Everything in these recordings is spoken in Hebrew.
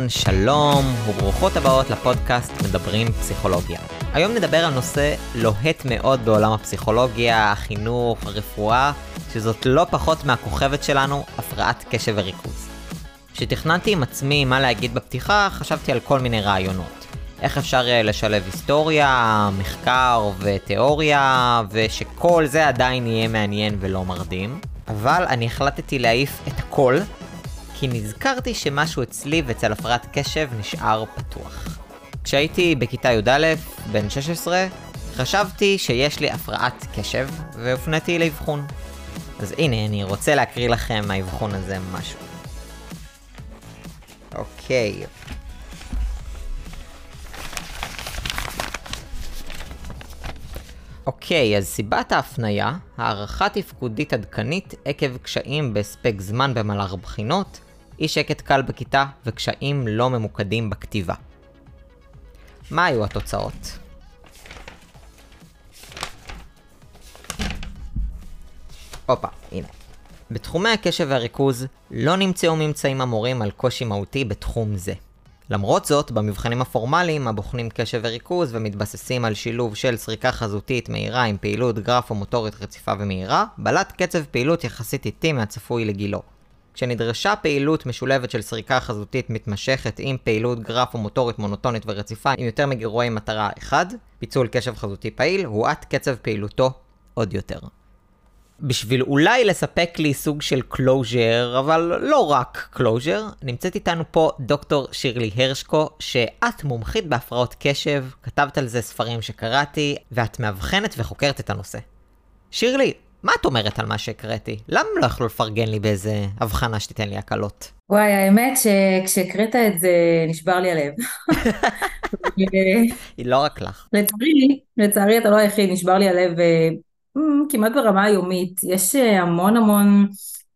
אהלן, שלום, וברוכות הבאות לפודקאסט מדברים פסיכולוגיה. היום נדבר על נושא לוהט מאוד בעולם הפסיכולוגיה, החינוך, הרפואה, שזאת לא פחות מהכוכבת שלנו, הפרעת קשב וריכוז. כשתכננתי עם עצמי מה להגיד בפתיחה, חשבתי על כל מיני רעיונות. איך אפשר אה, לשלב היסטוריה, מחקר ותיאוריה, ושכל זה עדיין יהיה מעניין ולא מרדים. אבל אני החלטתי להעיף את הכל כי נזכרתי שמשהו אצלי ואצל הפרעת קשב נשאר פתוח. כשהייתי בכיתה י"א, בן 16, חשבתי שיש לי הפרעת קשב, והופניתי לאבחון. אז הנה, אני רוצה להקריא לכם מהאבחון הזה משהו. אוקיי. אוקיי, אז סיבת ההפניה, הערכה תפקודית עדכנית עקב קשיים בהספק זמן במהלך בחינות, אי שקט קל בכיתה וקשיים לא ממוקדים בכתיבה. מה היו התוצאות? הופה, הנה. בתחומי הקשב והריכוז לא נמצאו ממצאים המורים על קושי מהותי בתחום זה. למרות זאת, במבחנים הפורמליים, הבוחנים קשב וריכוז ומתבססים על שילוב של סריקה חזותית מהירה עם פעילות גרפו-מוטורית רציפה ומהירה, בלט קצב פעילות יחסית איטי מהצפוי לגילו. כשנדרשה פעילות משולבת של סריקה חזותית מתמשכת עם פעילות גרפו-מוטורית מונוטונית ורציפה עם יותר מגירועי מטרה אחד, פיצול קשב חזותי פעיל, הואט קצב פעילותו עוד יותר. בשביל אולי לספק לי סוג של closure, אבל לא רק closure, נמצאת איתנו פה דוקטור שירלי הרשקו, שאת מומחית בהפרעות קשב, כתבת על זה ספרים שקראתי, ואת מאבחנת וחוקרת את הנושא. שירלי, מה את אומרת על מה שהקראתי? למה לא יכלו לפרגן לי באיזה הבחנה שתיתן לי הקלות? וואי, האמת שכשהקראת את זה נשבר לי הלב. היא לא רק לך. לצערי, לצערי אתה לא היחיד, נשבר לי הלב אה, כמעט ברמה היומית. יש אה, המון המון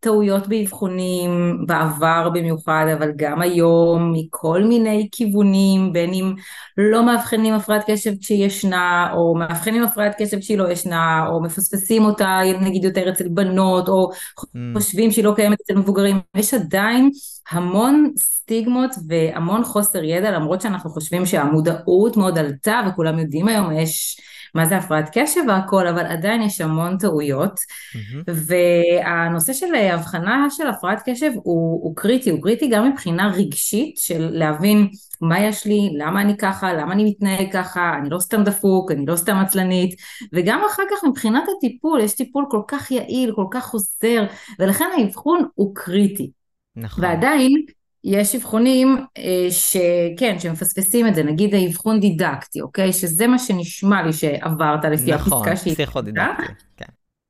טעויות באבחונים, בעבר במיוחד, אבל גם היום, מכל מיני כיוונים, בין אם לא מאבחנים הפרעת קשב כשהיא ישנה, או מאבחנים הפרעת קשב כשהיא לא ישנה, או מפספסים אותה נגיד יותר אצל בנות, או mm. חושבים שהיא לא קיימת אצל מבוגרים. יש עדיין המון סטיגמות והמון חוסר ידע, למרות שאנחנו חושבים שהמודעות מאוד עלתה, וכולם יודעים היום, יש... מה זה הפרעת קשב והכל, אבל עדיין יש המון טעויות. Mm-hmm. והנושא של הבחנה של הפרעת קשב הוא, הוא קריטי, הוא קריטי גם מבחינה רגשית של להבין מה יש לי, למה אני ככה, למה אני מתנהג ככה, אני לא סתם דפוק, אני לא סתם עצלנית, וגם אחר כך מבחינת הטיפול, יש טיפול כל כך יעיל, כל כך חוזר, ולכן האבחון הוא קריטי. נכון. ועדיין יש אבחונים אה, שכן, שמפספסים את זה, נגיד האבחון דידקטי, אוקיי? שזה מה שנשמע לי שעברת לפי נכון, הפסקה שהיא... נכון, פסיכודידקטי, כן.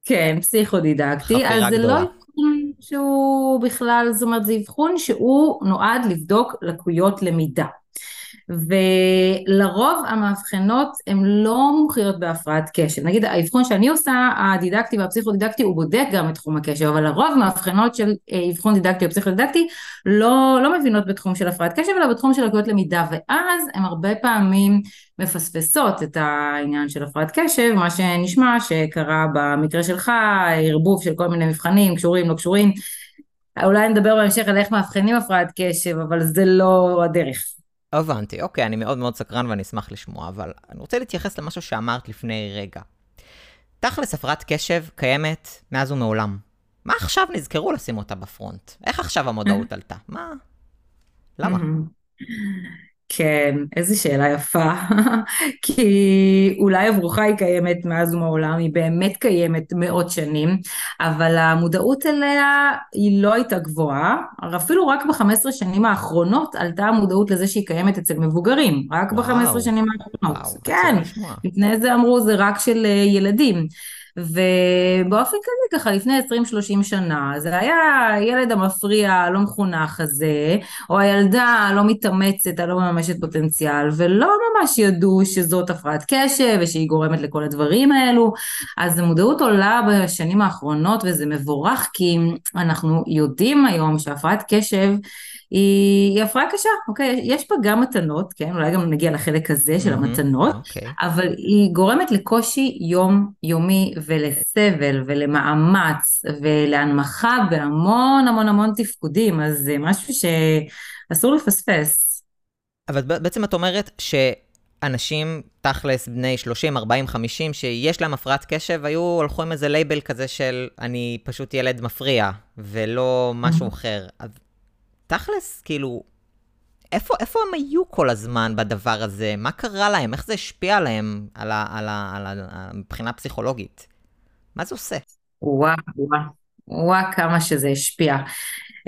כן, פסיכודידקטי, אז זה לא אבחון שהוא בכלל, זאת אומרת, זה אבחון שהוא נועד לבדוק לקויות למידה. ולרוב המאבחנות הן לא מומחיות בהפרעת קשב. נגיד האבחון שאני עושה, הדידקטי והפסיכודידקטי, הוא בודק גם את תחום הקשב, אבל לרוב מאבחנות של אה, אבחון דידקטי או פסיכודידקטי לא, לא מבינות בתחום של הפרעת קשב, אלא בתחום של לקויות למידה, ואז הן הרבה פעמים מפספסות את העניין של הפרעת קשב, מה שנשמע שקרה במקרה שלך, ערבוב של כל מיני מבחנים, קשורים, לא קשורים. אולי נדבר בהמשך על איך מאבחנים הפרעת קשב, אבל זה לא הדרך. הבנתי, אוקיי, אני מאוד מאוד סקרן ואני אשמח לשמוע, אבל אני רוצה להתייחס למשהו שאמרת לפני רגע. תכלס, הפרעת קשב קיימת מאז ומעולם. מה עכשיו נזכרו לשים אותה בפרונט? איך עכשיו המודעות עלתה? מה? למה? כן, איזו שאלה יפה, כי אולי הברוכה היא קיימת מאז ומעולם, היא באמת קיימת מאות שנים, אבל המודעות אליה היא לא הייתה גבוהה, אפילו רק ב-15 שנים האחרונות עלתה המודעות לזה שהיא קיימת אצל מבוגרים, רק ב-15 שנים האחרונות, וואו, כן, לפני זה אמרו זה רק של אה, ילדים. ובאופן כזה ככה לפני 20-30 שנה זה היה הילד המפריע הלא מחונך הזה או הילדה הלא מתאמצת הלא מממשת פוטנציאל ולא ממש ידעו שזאת הפרעת קשב ושהיא גורמת לכל הדברים האלו. אז המודעות עולה בשנים האחרונות וזה מבורך כי אנחנו יודעים היום שהפרעת קשב היא, היא הפרעה קשה, אוקיי? יש בה גם מתנות, כן? אולי גם נגיע לחלק הזה של mm-hmm, המתנות, אוקיי. אבל היא גורמת לקושי יומיומי ולסבל ולמאמץ ולהנמכה בהמון המון המון תפקודים, אז זה משהו שאסור לפספס. אבל בעצם את אומרת שאנשים, תכלס, בני 30, 40, 50, שיש להם הפרעת קשב, היו הולכו עם איזה לייבל כזה של אני פשוט ילד מפריע, ולא משהו אחר. אז תכלס, כאילו, איפה, איפה הם היו כל הזמן בדבר הזה? מה קרה להם? איך זה השפיע עליהם על ה, על ה, על ה, על ה, מבחינה פסיכולוגית? מה זה עושה? וואו, וואו, וואו, כמה שזה השפיע.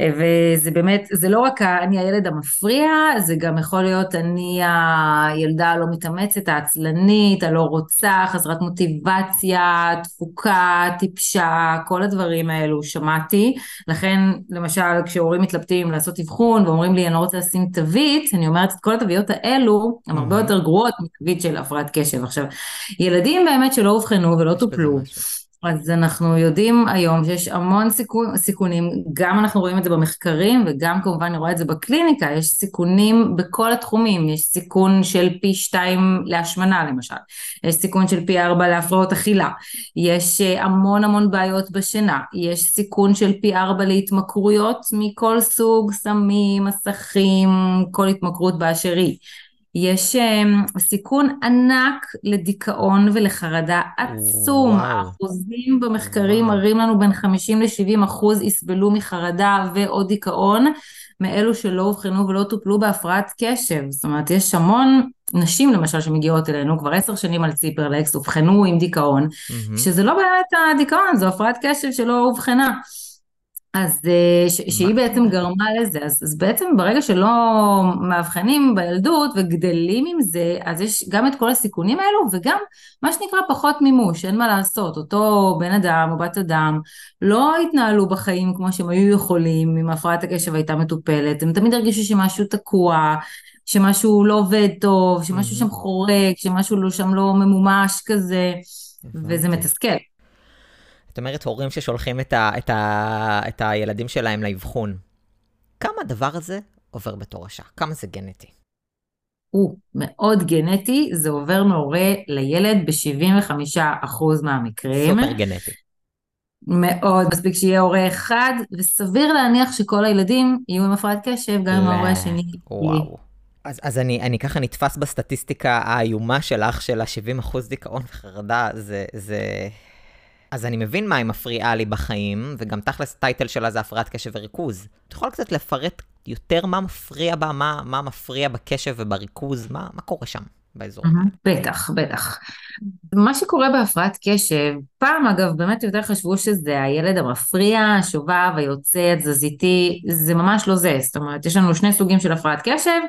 וזה באמת, זה לא רק אני הילד המפריע, זה גם יכול להיות אני הילדה הלא מתאמצת, העצלנית, הלא רוצה, חסרת מוטיבציה, תפוקה, טיפשה, כל הדברים האלו שמעתי. לכן, למשל, כשהורים מתלבטים לעשות אבחון ואומרים לי אני לא רוצה לשים תווית, אני אומרת את כל התוויות האלו, הן הרבה יותר גרועות מתווית של הפרעת קשב. עכשיו, ילדים באמת שלא אובחנו ולא טופלו. אז אנחנו יודעים היום שיש המון סיכון, סיכונים, גם אנחנו רואים את זה במחקרים וגם כמובן אני רואה את זה בקליניקה, יש סיכונים בכל התחומים, יש סיכון של פי שתיים להשמנה למשל, יש סיכון של פי ארבע להפרעות אכילה, יש אה, המון המון בעיות בשינה, יש סיכון של פי ארבע להתמכרויות מכל סוג, סמים, מסכים, כל התמכרות באשר היא. יש um, סיכון ענק לדיכאון ולחרדה עצום. וואו. האחוזים במחקרים וואו. מראים לנו בין 50 ל-70 אחוז יסבלו מחרדה ואו דיכאון, מאלו שלא אובחנו ולא טופלו בהפרעת קשב. זאת אומרת, יש המון נשים למשל שמגיעות אלינו כבר עשר שנים על ציפרלקס, אובחנו עם דיכאון, mm-hmm. שזה לא באמת הדיכאון, זו הפרעת קשב שלא אובחנה. אז אה, שהיא בעצם גרמה לזה, אז, אז בעצם ברגע שלא מאבחנים בילדות וגדלים עם זה, אז יש גם את כל הסיכונים האלו וגם מה שנקרא פחות מימוש, אין מה לעשות, אותו בן אדם או בת אדם לא התנהלו בחיים כמו שהם היו יכולים אם הפרעת הקשב הייתה מטופלת, הם תמיד הרגישו שמשהו תקוע, שמשהו לא עובד טוב, שמשהו שם חורק, שמשהו לא, שם לא ממומש כזה, וזה מתסכל. זאת אומרת, הורים ששולחים את, ה, את, ה, את הילדים שלהם לאבחון, כמה הדבר הזה עובר בתורשה? כמה זה גנטי? הוא מאוד גנטי, זה עובר מהורה לילד ב-75% מהמקרים. סופר גנטי. מאוד, מספיק שיהיה הורה אחד, וסביר להניח שכל הילדים יהיו עם הפרעת קשב, גם אם ההורה השני... וואו. אז, אז אני, אני ככה נתפס בסטטיסטיקה האיומה שלך, של ה-70% דיכאון וחרדה, זה, זה, אז אני מבין מה היא מפריעה לי בחיים, וגם תכלס הטייטל שלה זה הפרעת קשב וריכוז. את יכולה קצת לפרט יותר מה מפריע בה, מה, מה מפריע בקשב ובריכוז, מה, מה קורה שם באזור? בטח, בטח. מה שקורה בהפרעת קשב, פעם אגב באמת יותר חשבו שזה הילד המפריע, השובב, היוצא, התזזיתי, זה ממש לא זה. זאת אומרת, יש לנו שני סוגים של הפרעת קשב,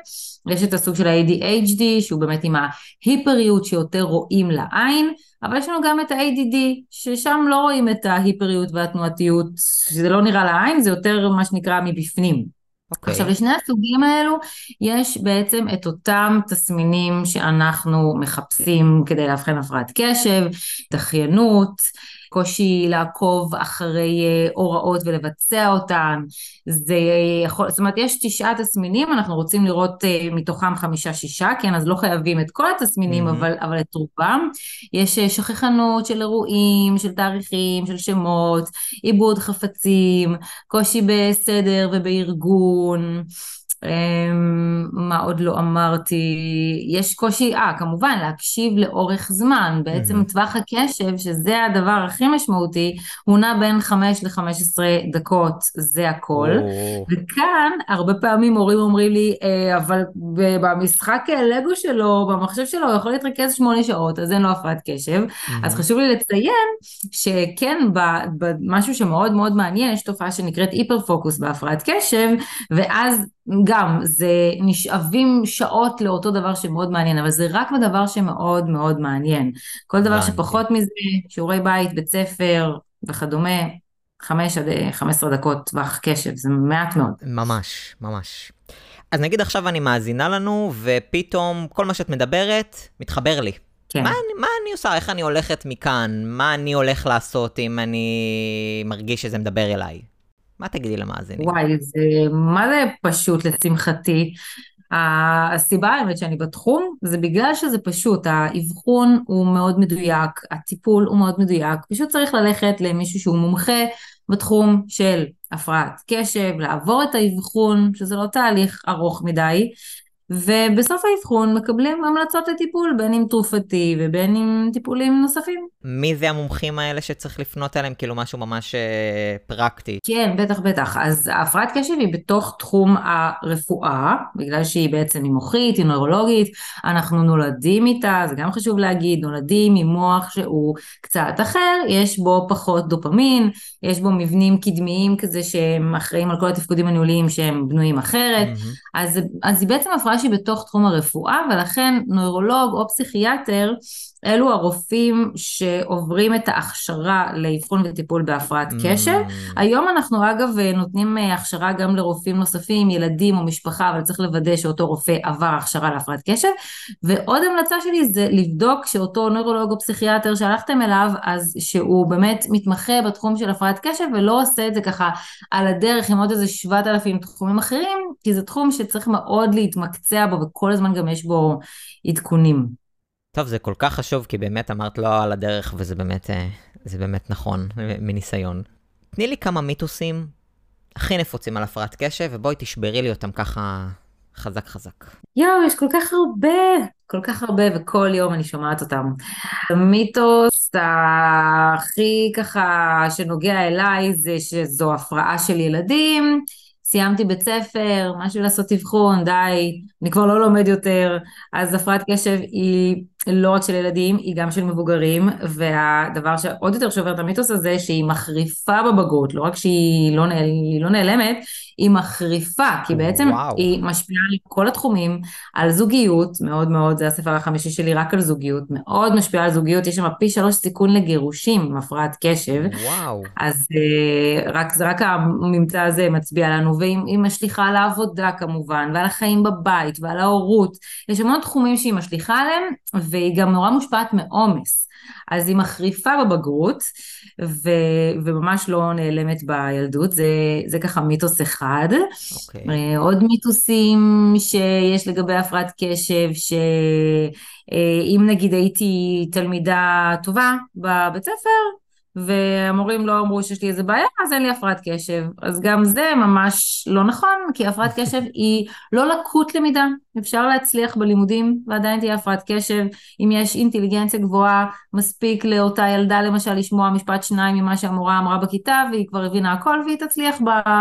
יש את הסוג של ה-ADHD, שהוא באמת עם ההיפריות שיותר רואים לעין, אבל יש לנו גם את ה-ADD, ששם לא רואים את ההיפריות והתנועתיות, שזה לא נראה לעין, זה יותר מה שנקרא מבפנים. Okay. אוקיי. עכשיו לשני הסוגים האלו יש בעצם את אותם תסמינים שאנחנו מחפשים כדי לאבחן הפרעת קשב, דחיינות, קושי לעקוב אחרי אה, הוראות ולבצע אותן, זה יכול, זאת אומרת יש תשעה תסמינים, אנחנו רוצים לראות אה, מתוכם חמישה-שישה, כן, אז לא חייבים את כל התסמינים, mm-hmm. אבל, אבל את רובם. יש אה, שכחנות של אירועים, של תאריכים, של שמות, עיבוד חפצים, קושי בסדר ובארגון. אמ, מה עוד לא אמרתי? יש קושי, אה, כמובן, להקשיב לאורך זמן. בעצם mm-hmm. טווח הקשב, שזה הדבר הכי משמעותי, הוא נע בין 5 ל-15 דקות, זה הכל. Oh. וכאן, הרבה פעמים הורים אומרים לי, אה, אבל במשחק לגו שלו, במחשב שלו, הוא יכול להתרכז 8 שעות, אז אין לו הפרעת קשב. Mm-hmm. אז חשוב לי לציין שכן, במשהו שמאוד מאוד מעניין, יש תופעה שנקראת היפר פוקוס בהפרעת קשב, ואז גם, זה נשאבים שעות לאותו דבר שמאוד מעניין, אבל זה רק בדבר שמאוד מאוד מעניין. כל דבר שפחות מזה, שיעורי בית, בית ספר וכדומה, חמש עד חמש עשרה דקות טווח קשב, זה מעט מאוד. ממש, ממש. אז נגיד עכשיו אני מאזינה לנו, ופתאום כל מה שאת מדברת מתחבר לי. כן. מה, מה אני עושה? איך אני הולכת מכאן? מה אני הולך לעשות אם אני מרגיש שזה מדבר אליי? מה תגידי למאזינים? וואי, זה מה זה פשוט לשמחתי. הסיבה האמת שאני בתחום זה בגלל שזה פשוט, האבחון הוא מאוד מדויק, הטיפול הוא מאוד מדויק, פשוט צריך ללכת למישהו שהוא מומחה בתחום של הפרעת קשב, לעבור את האבחון, שזה לא תהליך ארוך מדי, ובסוף האבחון מקבלים המלצות לטיפול, בין אם תרופתי ובין אם טיפולים נוספים. מי זה המומחים האלה שצריך לפנות אליהם? כאילו משהו ממש אה, פרקטי. כן, בטח, בטח. אז הפרעת קשב היא בתוך תחום הרפואה, בגלל שהיא בעצם היא מוחית, היא נוירולוגית, אנחנו נולדים איתה, זה גם חשוב להגיד, נולדים עם מוח שהוא קצת אחר, יש בו פחות דופמין, יש בו מבנים קדמיים כזה שהם אחראים על כל התפקודים הניהוליים שהם בנויים אחרת, mm-hmm. אז, אז היא בעצם הפרעה שהיא בתוך תחום הרפואה, ולכן נוירולוג או פסיכיאטר, אלו הרופאים שעוברים את ההכשרה לאבחון וטיפול בהפרעת קשב. Mm. היום אנחנו אגב נותנים אה, הכשרה גם לרופאים נוספים, ילדים או משפחה, אבל צריך לוודא שאותו רופא עבר הכשרה להפרעת קשב. ועוד המלצה שלי זה לבדוק שאותו נוירולוג או פסיכיאטר שהלכתם אליו, אז שהוא באמת מתמחה בתחום של הפרעת קשב ולא עושה את זה ככה על הדרך עם עוד איזה 7,000 תחומים אחרים, כי זה תחום שצריך מאוד להתמקצע בו וכל הזמן גם יש בו עדכונים. טוב, זה כל כך חשוב, כי באמת אמרת לא על הדרך, וזה באמת, אה, זה באמת נכון, מניסיון. תני לי כמה מיתוסים הכי נפוצים על הפרעת קשב, ובואי תשברי לי אותם ככה חזק חזק. יואו, יש כל כך הרבה, כל כך הרבה, וכל יום אני שומעת אותם. המיתוס הכי ככה שנוגע אליי זה שזו הפרעה של ילדים. סיימתי בית ספר, משהו לעשות אבחון, די, אני כבר לא לומד יותר, אז הפרעת קשב היא לא רק של ילדים, היא גם של מבוגרים, והדבר שעוד יותר שובר את המיתוס הזה, שהיא מחריפה בבגרות, לא רק שהיא לא, נעל, לא נעלמת, היא מחריפה, כי בעצם וואו. היא משפיעה על כל התחומים, על זוגיות, מאוד מאוד, זה הספר החמישי שלי רק על זוגיות, מאוד משפיעה על זוגיות, יש שם פי שלוש סיכון לגירושים עם הפרעת קשב. וואו. אז אה, רק, רק הממצא הזה מצביע לנו, והיא משליכה על העבודה כמובן, ועל החיים בבית, ועל ההורות, יש המון תחומים שהיא משליכה עליהם, והיא גם נורא מושפעת מעומס. אז היא מחריפה בבגרות, ו, וממש לא נעלמת בילדות, זה, זה ככה מיתוס אחד. Okay. אוקיי. אה, עוד מיתוסים שיש לגבי הפרעת קשב, שאם נגיד הייתי תלמידה טובה בבית ספר, והמורים לא אמרו שיש לי איזה בעיה, אז אין לי הפרעת קשב. אז גם זה ממש לא נכון, כי הפרעת קשב היא לא לקות למידה. אפשר להצליח בלימודים ועדיין תהיה הפרעת קשב. אם יש אינטליגנציה גבוהה, מספיק לאותה ילדה למשל לשמוע משפט שניים ממה שהמורה אמרה בכיתה, והיא כבר הבינה הכל והיא תצליח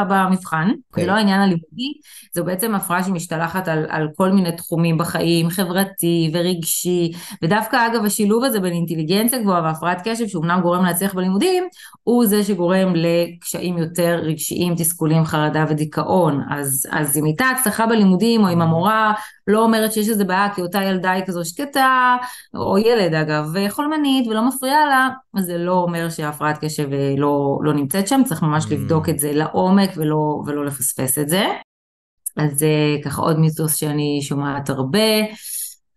במבחן. Okay. אוקיי. זה לא העניין הלימודי, זו בעצם הפרעה שמשתלחת על, על כל מיני תחומים בחיים, חברתי ורגשי, ודווקא אגב השילוב הזה בין אינטליגנציה גבוהה והפרעת קשב, שאומנם גורם להצליח בלימודים, הוא זה שגורם לקשיים יותר רגשיים, תסכולים, חרדה ודיכאון. אז, אז אם הייתה הצלחה בלימודים, או אם המורה לא אומרת שיש איזה בעיה, כי אותה ילדה היא כזו שקטה, או ילד אגב, חולמנית ולא מפריעה לה, אז זה לא אומר שהפרעת קשב אה, לא, לא נמצאת שם, צריך ממש mm. לבדוק את זה לעומק ולא, ולא לפספס את זה. אז זה אה, ככה עוד מיתוס שאני שומעת הרבה.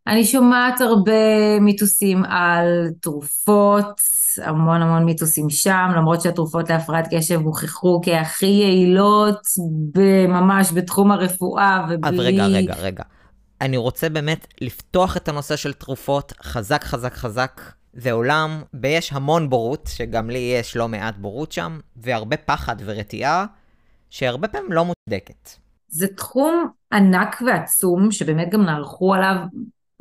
אני שומעת הרבה מיתוסים על תרופות, המון המון מיתוסים שם, למרות שהתרופות להפרעת קשב הוכחו כהכי יעילות ממש בתחום הרפואה ובלי... אז רגע, רגע, רגע. אני רוצה באמת לפתוח את הנושא של תרופות חזק, חזק, חזק. זה עולם, ויש המון בורות, שגם לי יש לא מעט בורות שם, והרבה פחד ורתיעה, שהרבה פעמים לא מוצדקת. זה תחום ענק ועצום, שבאמת גם נערכו עליו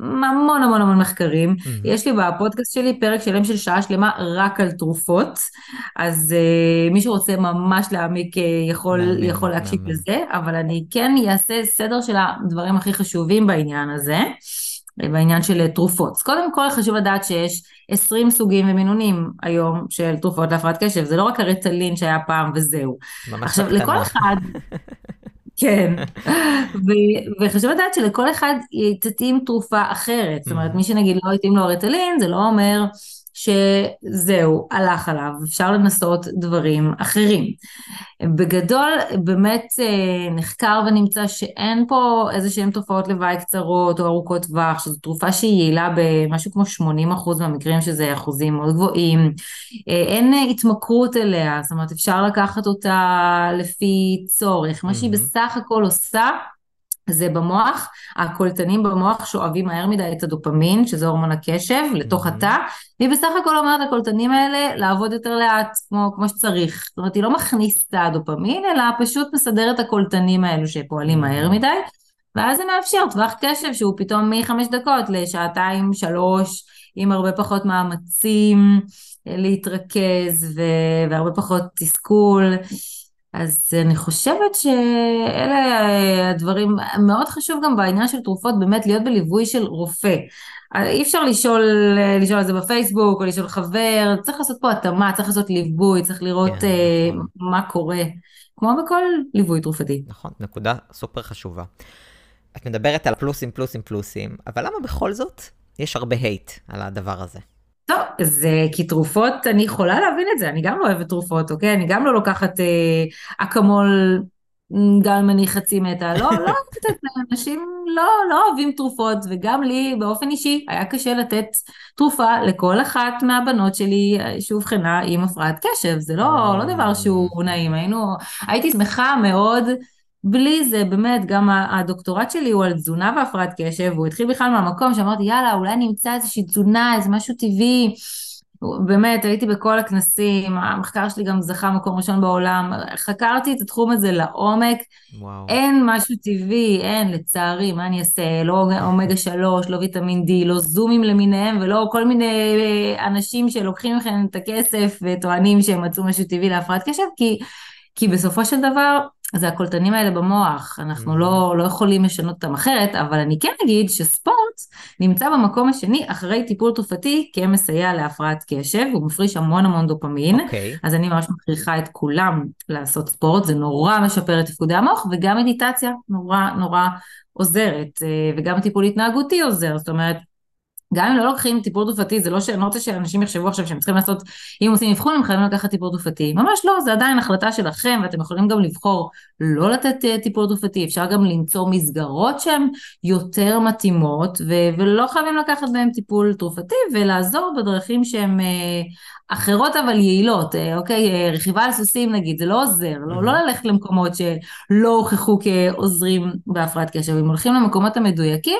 המון המון המון מחקרים. Mm-hmm. יש לי בפודקאסט שלי פרק שלם של שעה שלמה רק על תרופות, אז uh, מי שרוצה ממש להעמיק uh, יכול, מאמן, יכול להקשיב מאמן. לזה, אבל אני כן אעשה סדר של הדברים הכי חשובים בעניין הזה. בעניין של תרופות. אז קודם כל חשוב לדעת שיש 20 סוגים ומינונים היום של תרופות להפרעת קשב, זה לא רק הרטלין שהיה פעם וזהו. עכשיו, לכל אחד, כן, ו- וחשוב לדעת שלכל אחד תתאים תרופה אחרת, זאת אומרת מי שנגיד לא התאים לו הרטלין זה לא אומר שזהו, הלך עליו, אפשר לנסות דברים אחרים. בגדול, באמת אה, נחקר ונמצא שאין פה איזה שהן תופעות לוואי קצרות או ארוכות טווח, שזו תרופה שהיא יעילה במשהו כמו 80% מהמקרים, שזה אחוזים מאוד גבוהים. אה, אין התמכרות אליה, זאת אומרת, אפשר לקחת אותה לפי צורך. מה שהיא בסך הכל עושה, זה במוח, הקולטנים במוח שואבים מהר מדי את הדופמין, שזה הורמון הקשב, לתוך התא, והיא בסך הכל אומרת לקולטנים האלה לעבוד יותר לאט, כמו, כמו שצריך. זאת אומרת, היא לא מכניסה הדופמין, אלא פשוט מסדרת את הקולטנים האלו שפועלים מהר מדי, ואז זה מאפשר טווח קשב שהוא פתאום מחמש דקות לשעתיים, שלוש, עם הרבה פחות מאמצים אה, להתרכז ו- והרבה פחות תסכול. אז אני חושבת שאלה הדברים, מאוד חשוב גם בעניין של תרופות באמת להיות בליווי של רופא. אי אפשר לשאול, לשאול על זה בפייסבוק או לשאול חבר, צריך לעשות פה התאמה, צריך לעשות ליווי, צריך לראות כן, uh, נכון. מה קורה, כמו בכל ליווי תרופתי. נכון, נקודה סופר חשובה. את מדברת על פלוסים, פלוסים, פלוסים, אבל למה בכל זאת יש הרבה הייט על הדבר הזה? טוב, זה כי תרופות, אני יכולה להבין את זה, אני גם לא אוהבת תרופות, אוקיי? אני גם לא לוקחת אה, אקמול גם אם אני חצי מתה, לא, לא זה, אנשים לא, לא אוהבים תרופות, וגם לי באופן אישי היה קשה לתת תרופה לכל אחת מהבנות שלי שאובחנה עם הפרעת קשב, זה לא, לא דבר שהוא נעים, היינו, הייתי שמחה מאוד בלי זה, באמת, גם הדוקטורט שלי הוא על תזונה והפרעת קשב, הוא התחיל בכלל מהמקום שאמרתי, יאללה, אולי נמצא איזושהי תזונה, איזה משהו טבעי. באמת, הייתי בכל הכנסים, המחקר שלי גם זכה מקום ראשון בעולם, חקרתי את התחום הזה לעומק, וואו. אין משהו טבעי, אין, לצערי, מה אני אעשה, לא אומגה שלוש, לא ויטמין D, לא זומים למיניהם, ולא כל מיני אה, אנשים שלוקחים לכם את הכסף וטוענים שהם מצאו משהו טבעי להפרעת קשב, כי, כי בסופו של דבר, זה הקולטנים האלה במוח, אנחנו לא, לא יכולים לשנות אותם אחרת, אבל אני כן אגיד שספורט נמצא במקום השני אחרי טיפול תרופתי כמסייע להפרעת קשב, הוא מפריש המון המון דופמין, okay. אוקיי. אז אני ממש מכריחה את כולם לעשות ספורט, זה נורא משפר את תפקודי המוח, וגם מדיטציה נורא נורא עוזרת, אה, וגם טיפול התנהגותי עוזר, זאת אומרת, גם אם לא לוקחים טיפול תרופתי, זה לא שאני לא רוצה שאנשים יחשבו עכשיו שהם צריכים לעשות, אם עושים אבחון הם חייבים לקחת טיפול תרופתי, ממש לא, זה עדיין החלטה שלכם ואתם יכולים גם לבחור לא לתת אה, טיפול תרופתי, אפשר גם למצוא מסגרות שהן יותר מתאימות ו- ולא חייבים לקחת בהן טיפול תרופתי ולעזור בדרכים שהן אה, אחרות אבל יעילות, אה, אוקיי, רכיבה על סוסים נגיד, זה לא עוזר, לא, לא ללכת למקומות שלא הוכחו כעוזרים בהפרעת קשב, אם הולכים למקומות המדויקים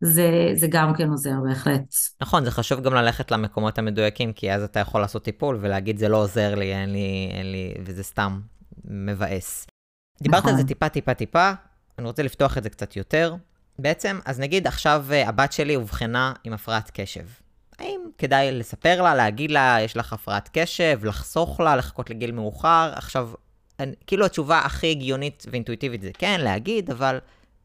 זה, זה גם כן עוזר בהחלט. נכון, זה חשוב גם ללכת למקומות המדויקים, כי אז אתה יכול לעשות טיפול ולהגיד זה לא עוזר לי, אין לי, אין לי, וזה סתם מבאס. דיברת נכון. על זה טיפה, טיפה, טיפה, אני רוצה לפתוח את זה קצת יותר. בעצם, אז נגיד עכשיו אה, הבת שלי אובחנה עם הפרעת קשב. האם כדאי לספר לה, להגיד לה, יש לך הפרעת קשב, לחסוך לה, לחכות לגיל מאוחר? עכשיו, אני, כאילו התשובה הכי הגיונית ואינטואיטיבית זה כן, להגיד, אבל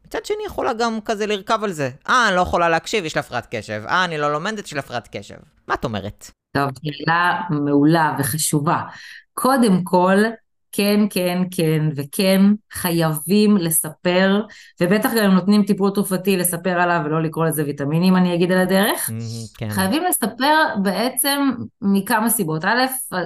מצד שני יכולה גם כזה לרכב על זה. אה, אני לא יכולה להקשיב, יש לה הפרעת קשב. אה, אני לא לומדת, יש לה הפרעת קשב. מה את אומרת? טוב, שאלה מעולה וחשובה. קודם כל, כן, כן, כן, וכן, חייבים לספר, ובטח גם נותנים טיפול תרופתי לספר עליו ולא לקרוא לזה ויטמינים, אני אגיד על הדרך. כן. חייבים לספר בעצם מכמה סיבות. א',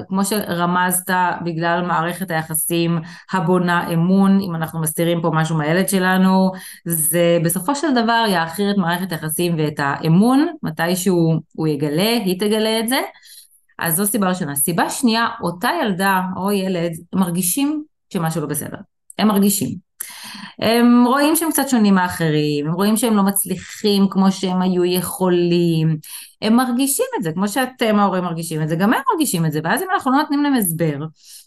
כמו שרמזת, בגלל מערכת היחסים הבונה אמון, אם אנחנו מסתירים פה משהו מהילד שלנו, זה בסופו של דבר יאחיר את מערכת היחסים ואת האמון, מתישהו הוא יגלה, היא תגלה את זה. אז זו סיבה ראשונה. סיבה שנייה, אותה ילדה או ילד מרגישים שמשהו לא בסדר. הם מרגישים. הם רואים שהם קצת שונים מאחרים, הם רואים שהם לא מצליחים כמו שהם היו יכולים, הם מרגישים את זה, כמו שאתם ההורים מרגישים את זה, גם הם מרגישים את זה, ואז אם אנחנו לא נותנים להם הסבר,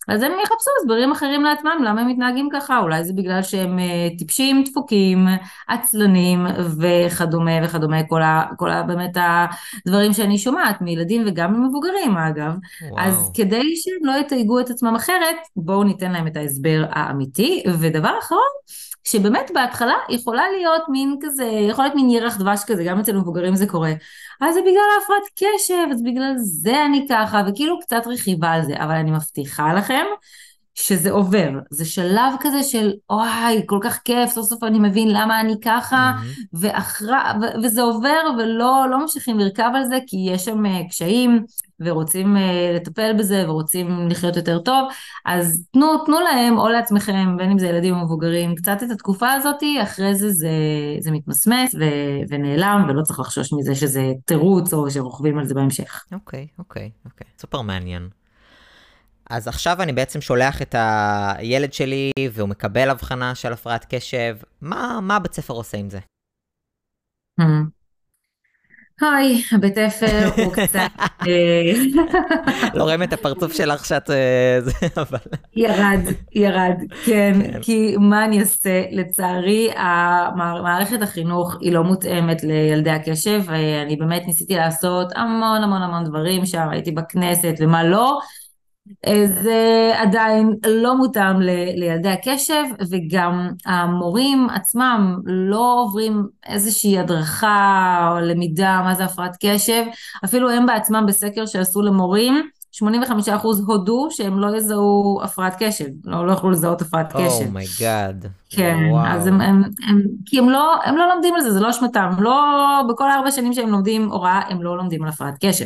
אז הם יחפשו הסברים אחרים לעצמם, למה הם מתנהגים ככה, אולי זה בגלל שהם uh, טיפשים, דפוקים, עצלנים וכדומה וכדומה, כל, ה, כל ה, באמת הדברים שאני שומעת מילדים וגם ממבוגרים אגב, וואו. אז כדי שהם לא יתייגו את עצמם אחרת, בואו ניתן להם את ההסבר האמיתי, ודבר אחרון, שבאמת בהתחלה יכולה להיות מין כזה, יכול להיות מין ירח דבש כזה, גם אצל מבוגרים זה קורה. אז זה בגלל ההפרעת קשב, אז בגלל זה אני ככה, וכאילו קצת רכיבה על זה, אבל אני מבטיחה לכם שזה עובר, זה שלב כזה של וואי, כל כך כיף, סוף סוף אני מבין למה אני ככה, mm-hmm. ואחר, ו- וזה עובר ולא לא ממשיכים לרכב על זה, כי יש שם uh, קשיים, ורוצים uh, לטפל בזה, ורוצים לחיות יותר טוב, אז תנו, תנו להם, או לעצמכם, בין אם זה ילדים או מבוגרים, קצת את התקופה הזאת, אחרי זה זה, זה מתמסמס ו- ונעלם, ולא צריך לחשוש מזה שזה תירוץ, או שרוכבים על זה בהמשך. אוקיי, אוקיי, אוקיי. סופר מעניין. אז עכשיו אני בעצם שולח את הילד שלי, והוא מקבל הבחנה של הפרעת קשב. מה, מה בית ספר עושה עם זה? Hmm. אוי, בית אפר הוא קצת... אה, לא רואים את הפרצוף שלך שאת... אה, אבל... ירד, ירד, כן, כי מה אני אעשה? לצערי, מערכת החינוך היא לא מותאמת לילדי הקשב, אני באמת ניסיתי לעשות המון המון המון דברים שם, הייתי בכנסת ומה לא, זה עדיין לא מותאם לילדי הקשב וגם המורים עצמם לא עוברים איזושהי הדרכה או למידה מה זה הפרעת קשב אפילו הם בעצמם בסקר שעשו למורים 85% הודו שהם לא יזהו הפרעת קשב, לא, לא יכלו לזהות הפרעת קשב. Oh my God. כן, וואו. אז הם, הם, הם, כי הם לא, הם לא לומדים על זה, זה לא אשמתם, לא, בכל ארבע שנים שהם לומדים הוראה, הם לא לומדים על הפרעת קשב.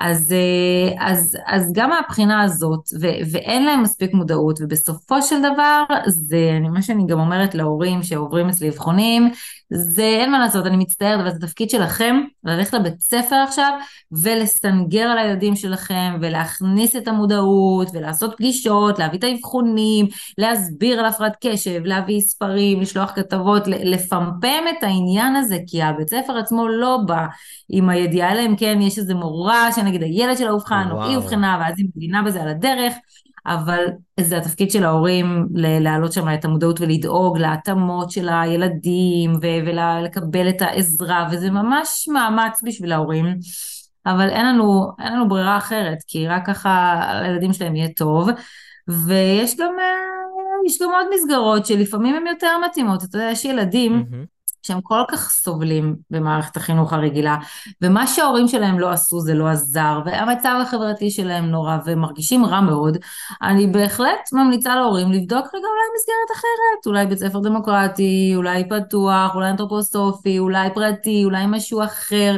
אז, אה, אז, אז גם מהבחינה הזאת, ו, ואין להם מספיק מודעות, ובסופו של דבר, זה אני, מה שאני גם אומרת להורים שעוברים אצלי אבחונים, זה אין מה לעשות, אני מצטערת, אבל זה תפקיד שלכם ללכת לבית ספר עכשיו ולסנגר על הילדים שלכם ולהכניס את המודעות ולעשות פגישות, להביא את האבחונים, להסביר על הפרעת קשב, להביא ספרים, לשלוח כתבות, לפמפם את העניין הזה, כי הבית ספר עצמו לא בא עם הידיעה, אלא אם כן יש איזה מורה שנגיד הילד שלה אובחן או היא אובחנה ואז היא מבינה בזה על הדרך. אבל זה התפקיד של ההורים להעלות שם את המודעות ולדאוג להתאמות של הילדים ולקבל את העזרה, וזה ממש מאמץ בשביל ההורים. אבל אין לנו, אין לנו ברירה אחרת, כי רק ככה לילדים שלהם יהיה טוב. ויש גם, אה, יש גם עוד מסגרות שלפעמים הן יותר מתאימות. אתה יודע, יש ילדים mm-hmm. שהם כל כך סובלים במערכת החינוך הרגילה, ומה שההורים שלהם לא עשו זה לא עזר, והמצב החברתי שלהם נורא, והם מרגישים רע מאוד, אני בהחלט ממליצה להורים לבדוק רגע אולי מסגרת אחרת, אולי בית ספר דמוקרטי, אולי פתוח, אולי אנתרופוסופי, אולי פרטי, אולי משהו אחר.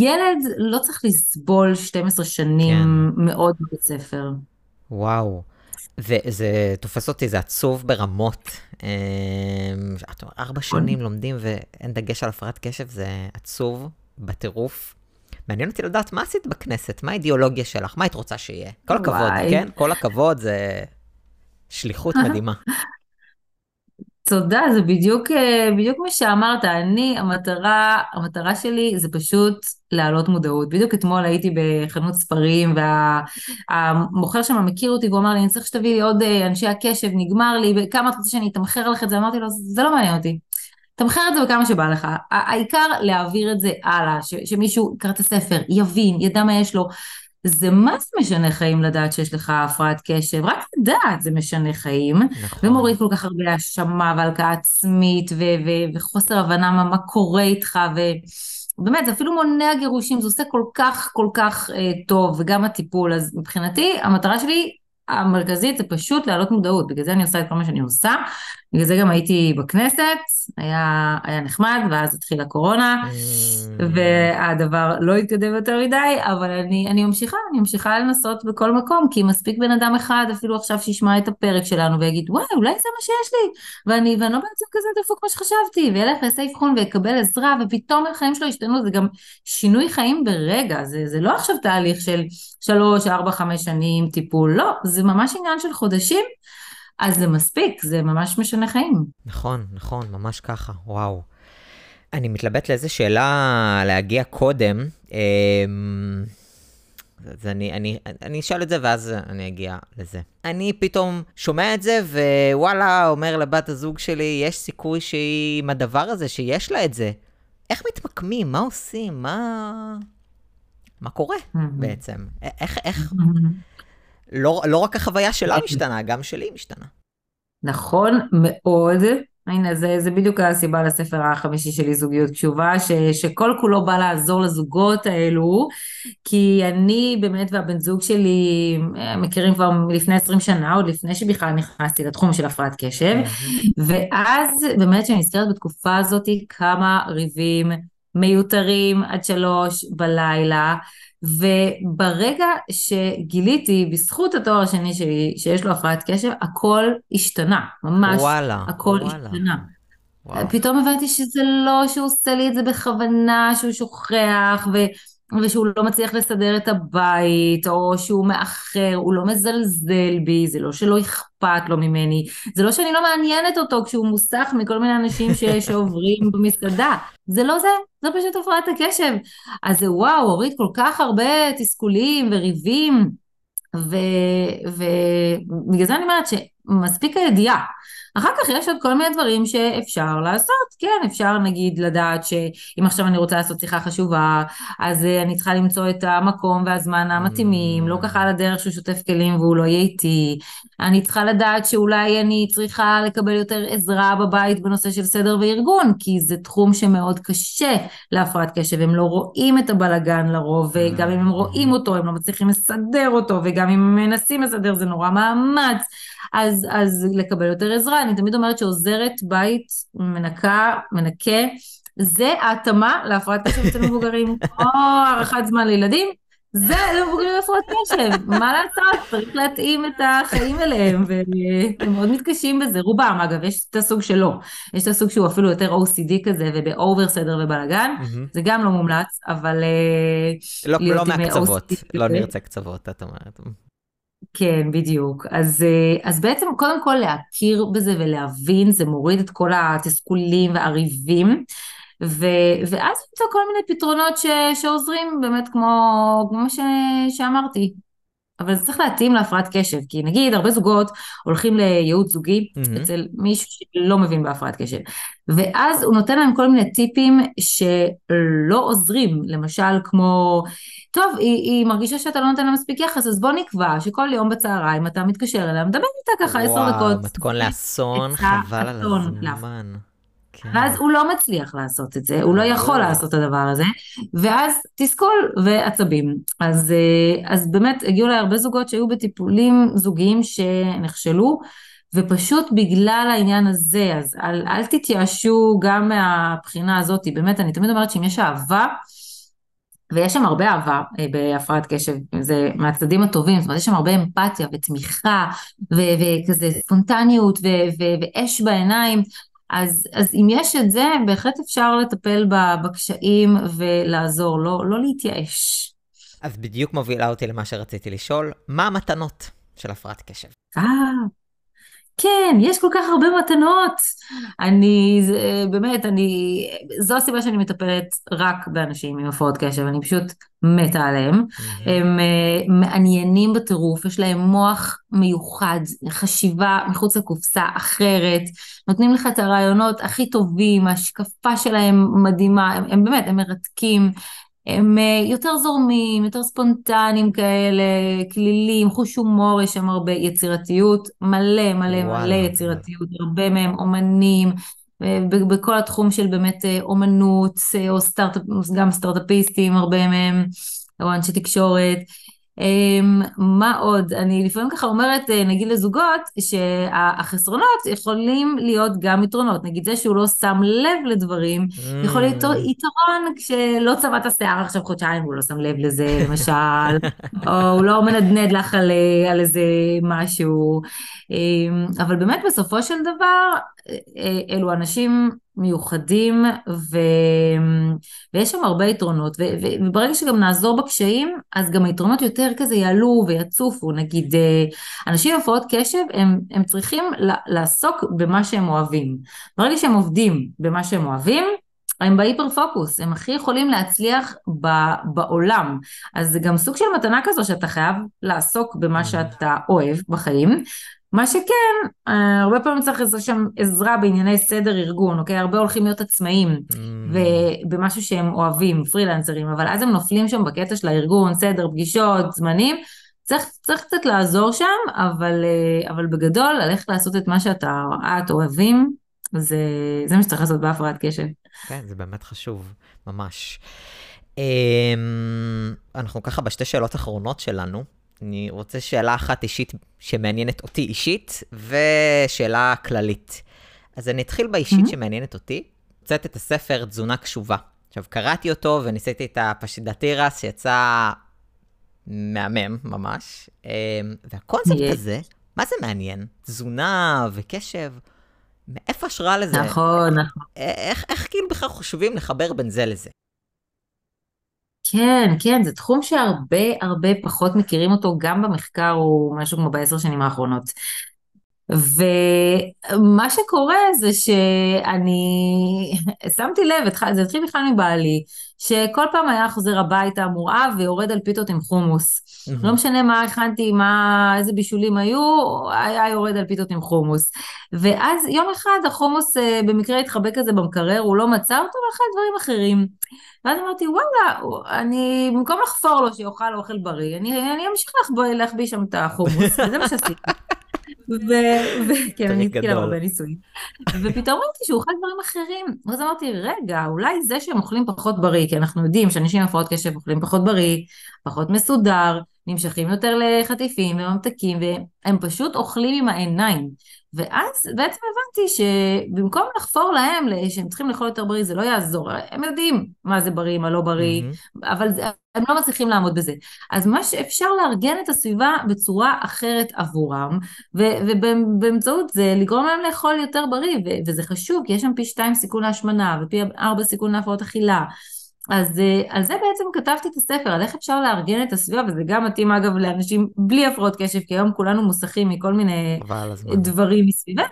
ילד לא צריך לסבול 12 שנים כן. מאוד בבית ספר. וואו. וזה תופס אותי, זה עצוב ברמות. אמ, ארבע שנים לומדים ואין דגש על הפרעת קשב, זה עצוב בטירוף. מעניין אותי לדעת מה עשית בכנסת, מה האידיאולוגיה שלך, מה היית רוצה שיהיה. כל הכבוד, כן? כל הכבוד, זה שליחות מדהימה. תודה, זה בדיוק, אה, בדיוק מה שאמרת. אני, המטרה, המטרה שלי זה פשוט להעלות מודעות. בדיוק אתמול הייתי בחנות ספרים והמוכר שם מכיר אותי והוא אמר לי, אני צריך שתביא לי עוד אה, אנשי הקשב, נגמר לי, כמה אתה רוצה שאני אתמחר לך את זה? אמרתי לו, זה לא מעניין אותי. תמחר את זה בכמה שבא לך. העיקר להעביר את זה הלאה, שמישהו יקרא את הספר, יבין, ידע מה יש לו. זה מה זה משנה חיים לדעת שיש לך הפרעת קשב, רק לדעת זה משנה חיים, נכון. ומוריד כל כך הרבה האשמה והלקאה עצמית ו- ו- וחוסר הבנה מה, מה קורה איתך, ובאמת זה אפילו מונע גירושים, זה עושה כל כך כל כך אה, טוב, וגם הטיפול, אז מבחינתי המטרה שלי המרכזית זה פשוט להעלות מודעות, בגלל זה אני עושה את כל מה שאני עושה, בגלל זה גם הייתי בכנסת, היה, היה נחמד, ואז התחילה קורונה, mm. והדבר לא התקדם יותר מדי, אבל אני, אני ממשיכה, אני ממשיכה לנסות בכל מקום, כי מספיק בן אדם אחד אפילו עכשיו שישמע את הפרק שלנו ויגיד, וואי, אולי זה מה שיש לי, ואני, ואני לא בעצם כזה דפוק כמו שחשבתי, וילך ויעשה אבחון ויקבל עזרה, ופתאום החיים שלו ישתנו, זה גם שינוי חיים ברגע, זה, זה לא עכשיו תהליך של שלוש, ארבע, חמש שנים טיפול, לא, זה ממש עניין של חודשים. אז זה מספיק, זה ממש משנה חיים. נכון, נכון, ממש ככה, וואו. אני מתלבט לאיזה שאלה להגיע קודם. אמ, אז אני, אני, אני אשאל את זה ואז אני אגיע לזה. אני פתאום שומע את זה ווואלה, אומר לבת הזוג שלי, יש סיכוי שהיא עם הדבר הזה, שיש לה את זה. איך מתמקמים? מה עושים? מה... מה קורה. בעצם? איך, איך... לא, לא רק החוויה שלה משתנה, גם שלי משתנה. נכון מאוד. הנה, זה, זה בדיוק הסיבה לספר החמישי שלי, זוגיות קשובה, ש, שכל כולו בא לעזור לזוגות האלו, כי אני באמת והבן זוג שלי אה, מכירים כבר מלפני 20 שנה, עוד לפני שבכלל נכנסתי לתחום של הפרעת קשב, ואז באמת כשאני נזכרת בתקופה הזאת, כמה ריבים מיותרים עד שלוש בלילה, וברגע שגיליתי, בזכות התואר השני שלי, שיש לו הפרעת קשב, הכל השתנה, ממש. וואלה. הכל וואלה. השתנה. וואו. פתאום הבנתי שזה לא שהוא עושה לי את זה בכוונה, שהוא שוכח, ו... ושהוא לא מצליח לסדר את הבית, או שהוא מאחר, הוא לא מזלזל בי, זה לא שלא אכפת לו ממני, זה לא שאני לא מעניינת אותו כשהוא מוסך מכל מיני אנשים ש... שעוברים במסעדה, זה לא זה, זה פשוט הפרעת הקשב. אז זה וואו, הוריד כל כך הרבה תסכולים וריבים, ובגלל זה אני אומרת שמספיק הידיעה. אחר כך יש עוד כל מיני דברים שאפשר לעשות, כן, אפשר נגיד לדעת שאם עכשיו אני רוצה לעשות שיחה חשובה, אז אה, אני צריכה למצוא את המקום והזמן המתאימים, לא ככה על הדרך שהוא שוטף כלים והוא לא יהיה איתי, אני צריכה לדעת שאולי אני צריכה לקבל יותר עזרה בבית בנושא של סדר וארגון, כי זה תחום שמאוד קשה להפרעת קשב, הם לא רואים את הבלגן לרוב, וגם אם הם רואים אותו, הם לא מצליחים לסדר אותו, וגם אם הם מנסים לסדר זה נורא מאמץ. אז, אז לקבל יותר עזרה. אני תמיד אומרת שעוזרת בית מנקה, מנקה, זה ההתאמה להפרעת קשב אצל מבוגרים, או הארכת זמן לילדים, זה למבוגרים להפרעת קשב, מה לעשות, צריך להתאים את החיים אליהם, והם מאוד מתקשים בזה, רובם אגב, יש את הסוג שלו, יש את הסוג שהוא אפילו יותר OCD כזה, ובאובר סדר ובלאגן. זה גם לא מומלץ, אבל... אה, לא, לא מהקצוות, לא נרצה קצוות, את אומרת. כן, בדיוק. אז, אה, אז בעצם קודם כל להכיר בזה ולהבין, זה מוריד את כל התסכולים והריבים, ו, ואז למצוא כל מיני פתרונות ש, שעוזרים באמת כמו, כמו ש, שאמרתי, אבל זה צריך להתאים להפרעת קשב, כי נגיד הרבה זוגות הולכים לייעוץ זוגי mm-hmm. אצל מישהו שלא מבין בהפרעת קשב, ואז הוא נותן להם כל מיני טיפים שלא עוזרים, למשל כמו, טוב, היא, היא מרגישה שאתה לא נותן לה מספיק יחס, אז בוא נקבע שכל יום בצהריים אתה מתקשר אליה, מדבר איתה ככה עשר דקות. וואו, מתכון לאסון, חבל על הזמן. כן. ואז הוא לא מצליח לעשות את זה, הוא לא יכול לעשות את הדבר הזה, ואז תסכול ועצבים. אז, אה, אז באמת הגיעו אליי הרבה זוגות שהיו בטיפולים זוגיים שנכשלו, ופשוט בגלל העניין הזה, אז אל, אל תתייאשו גם מהבחינה הזאת, באמת, אני תמיד אומרת שאם יש אהבה, ויש שם הרבה אהבה אה, בהפרעת קשב, זה מהצדדים הטובים, זאת אומרת יש שם הרבה אמפתיה ותמיכה ו- וכזה ספונטניות ו- ו- ואש בעיניים, אז, אז אם יש את זה, בהחלט אפשר לטפל בקשיים ולעזור, לא, לא להתייאש. אז בדיוק מובילה אותי למה שרציתי לשאול, מה המתנות של הפרעת קשב? אה, כן, יש כל כך הרבה מתנות. אני, זה, באמת, אני, זו הסיבה שאני מטפלת רק באנשים עם הפרעות קשב, אני פשוט מתה עליהם. הם uh, מעניינים בטירוף, יש להם מוח מיוחד, חשיבה מחוץ לקופסה אחרת, נותנים לך את הרעיונות הכי טובים, ההשקפה שלהם מדהימה, הם, הם באמת, הם מרתקים. הם אה, יותר זורמים, יותר ספונטניים כאלה, כלילים, חוש הומור, יש שם הרבה יצירתיות, מלא מלא וואלה. מלא יצירתיות, הרבה מהם אומנים, אה, בכל התחום של באמת אה, אומנות, או סטארט, גם סטארט-אפיסטים, הרבה מהם, או אנשי תקשורת. אמ, מה עוד? אני לפעמים ככה אומרת, אה, נגיד לזוגות, שהחסרונות יכולים להיות גם יתרונות. נגיד זה שהוא לא שם לב לדברים, mm. יכול להיות יתרון כשלא צבעת השיער עכשיו חודשיים, הוא לא שם לב לזה, למשל, או הוא לא מנדנד לך על, אה, על איזה משהו. אמ, אבל באמת בסופו של דבר, אה, אלו אנשים מיוחדים ו... ויש שם הרבה יתרונות ו... וברגע שגם נעזור בקשיים אז גם היתרונות יותר כזה יעלו ויצופו. נגיד אה, אנשים עם הפרעות קשב הם, הם צריכים לעסוק במה שהם אוהבים. ברגע שהם עובדים במה שהם אוהבים הם בהיפר פוקוס, הם הכי יכולים להצליח ב, בעולם. אז זה גם סוג של מתנה כזו שאתה חייב לעסוק במה שאתה אוהב בחיים, מה שכן, אה, הרבה פעמים צריך שם עזרה בענייני סדר ארגון, אוקיי? הרבה הולכים להיות עצמאים mm. ובמשהו שהם אוהבים, פרילנסרים, אבל אז הם נופלים שם בקטע של הארגון, סדר, פגישות, זמנים. צריך, צריך קצת לעזור שם, אבל, אה, אבל בגדול, ללכת לעשות את מה שאתה, את אוהבים, זה, זה מה שצריך לעשות בהפרעת קשב. כן, זה באמת חשוב, ממש. אמ, אנחנו ככה בשתי שאלות אחרונות שלנו. אני רוצה שאלה אחת אישית שמעניינת אותי אישית, ושאלה כללית. אז אני אתחיל באישית mm-hmm. שמעניינת אותי. הוצאת את הספר תזונה קשובה. עכשיו, קראתי אותו וניסיתי את הפשידתירס, שיצא מהמם ממש. אמ, והקונספט yeah. הזה, מה זה מעניין? תזונה וקשב, מאיפה השראה לזה? נכון, נכון. איך, איך כאילו בכלל חושבים לחבר בין זה לזה? כן, כן, זה תחום שהרבה הרבה פחות מכירים אותו, גם במחקר הוא משהו כמו בעשר שנים האחרונות. ומה שקורה זה שאני שמתי לב, זה התחיל בכלל מבעלי, שכל פעם היה חוזר הביתה מורעב ויורד על פיתות עם חומוס. לא משנה מה הכנתי, מה, איזה בישולים היו, היה יורד על פיתות עם חומוס. ואז יום אחד החומוס אה, במקרה התחבק כזה במקרר, הוא לא מצא אותו ואכל דברים אחרים. ואז אמרתי, וואלה, אני, במקום לחפור לו שיאכל אוכל בריא, אני, אני אמשיך להחביא שם את החומוס, וזה מה שעשיתי. וכן, אני אתחיל הרבה ניסויים. ופתאום ראיתי שהוא אוכל דברים אחרים. ואז אמרתי, רגע, אולי זה שהם אוכלים פחות בריא, כי אנחנו יודעים שאנשים עם הפרעות קשב אוכלים פחות בריא, פחות מסודר, נמשכים יותר לחטיפים וממתקים, והם פשוט אוכלים עם העיניים. ואז בעצם הבנתי שבמקום לחפור להם שהם צריכים לאכול יותר בריא, זה לא יעזור. הם יודעים מה זה בריא, מה לא בריא, mm-hmm. אבל זה, הם לא מצליחים לעמוד בזה. אז מה שאפשר לארגן את הסביבה בצורה אחרת עבורם, ובאמצעות זה לגרום להם לאכול יותר בריא, וזה חשוב, כי יש שם פי שתיים סיכון להשמנה, ופי ארבע סיכון להפרעות אכילה. אז אה, על זה בעצם כתבתי את הספר, על איך אפשר לארגן את הסביבה, וזה גם מתאים אגב לאנשים בלי הפרעות קשב, כי היום כולנו מוסכים מכל מיני דברים מסביבנו,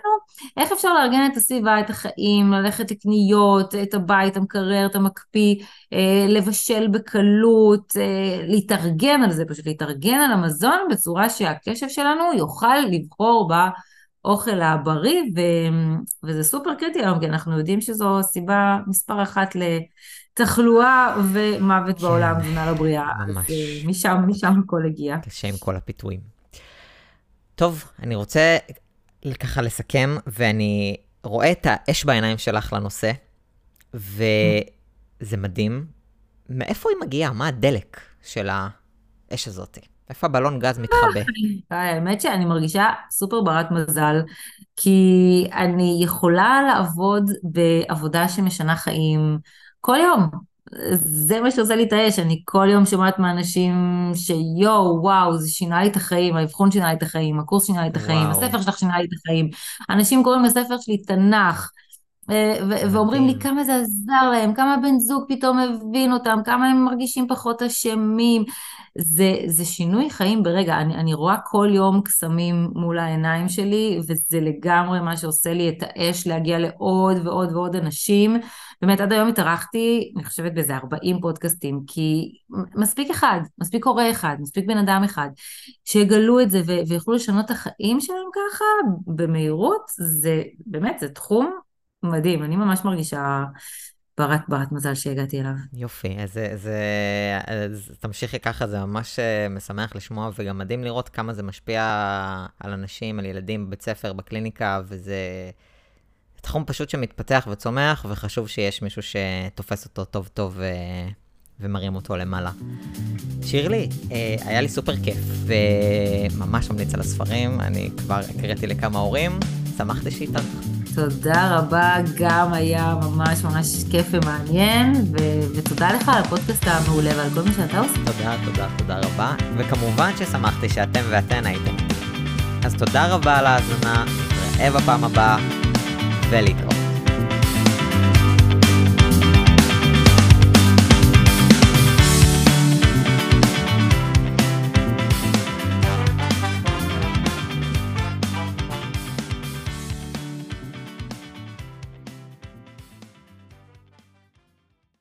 איך אפשר לארגן את הסביבה, את החיים, ללכת לקניות, את הבית, המקרר, את המקפיא, אה, לבשל בקלות, אה, להתארגן על זה, פשוט להתארגן על המזון בצורה שהקשב שלנו יוכל לבחור בה. אוכל הבריא, ו... וזה סופר קריטי היום, כי אנחנו יודעים שזו סיבה מספר אחת לתחלואה ומוות כן, בעולם, תזונה לא בריאה. ממש. אז אה, משם, משם הכל הגיע. קשה עם כל הפיתויים. טוב, אני רוצה ככה לסכם, ואני רואה את האש בעיניים שלך לנושא, וזה מדהים. מאיפה היא מגיעה? מה הדלק של האש הזאת? איפה הבלון גז מתחבא? האמת שאני מרגישה סופר ברת מזל, כי אני יכולה לעבוד בעבודה שמשנה חיים כל יום. זה מה שעושה לי את האש, אני כל יום שומעת מאנשים שיואו, וואו, זה שינה לי את החיים, האבחון שינה לי את החיים, הקורס שינה לי את החיים, וואו. הספר שלך שינה לי את החיים. אנשים קוראים לספר שלי תנ"ך. אה, ואומרים לי כמה זה עזר להם, כמה בן זוג פתאום הבין אותם, כמה הם מרגישים פחות אשמים. זה, זה שינוי חיים ברגע, אני, אני רואה כל יום קסמים מול העיניים שלי, וזה לגמרי מה שעושה לי את האש להגיע לעוד ועוד ועוד אנשים. באמת, עד היום התארחתי, אני חושבת באיזה 40 פודקאסטים, כי מספיק אחד, מספיק הורה אחד, מספיק בן אדם אחד, שיגלו את זה ויוכלו לשנות את החיים שלהם ככה, במהירות, זה באמת, זה תחום מדהים, אני ממש מרגישה ברת ברת מזל שהגעתי אליו. יופי, אז, אז, אז תמשיכי ככה, זה ממש אה, משמח לשמוע, וגם מדהים לראות כמה זה משפיע על אנשים, על ילדים בבית ספר, בקליניקה, וזה תחום פשוט שמתפתח וצומח, וחשוב שיש מישהו שתופס אותו טוב טוב. אה, ומרים אותו למעלה. שירלי, אה, היה לי סופר כיף, וממש ממליץ על הספרים, אני כבר הקראתי לכמה הורים, שמחתי שאיתך. תודה רבה, גם היה ממש ממש כיף ומעניין, ו- ותודה לך על הפודקאסט המעולה ועל כל מה שאתה עושה. תודה, תודה, תודה רבה, וכמובן ששמחתי שאתם ואתן הייתם. אז תודה רבה על ההאזנה, נתראה בפעם הבאה, ולהתראות.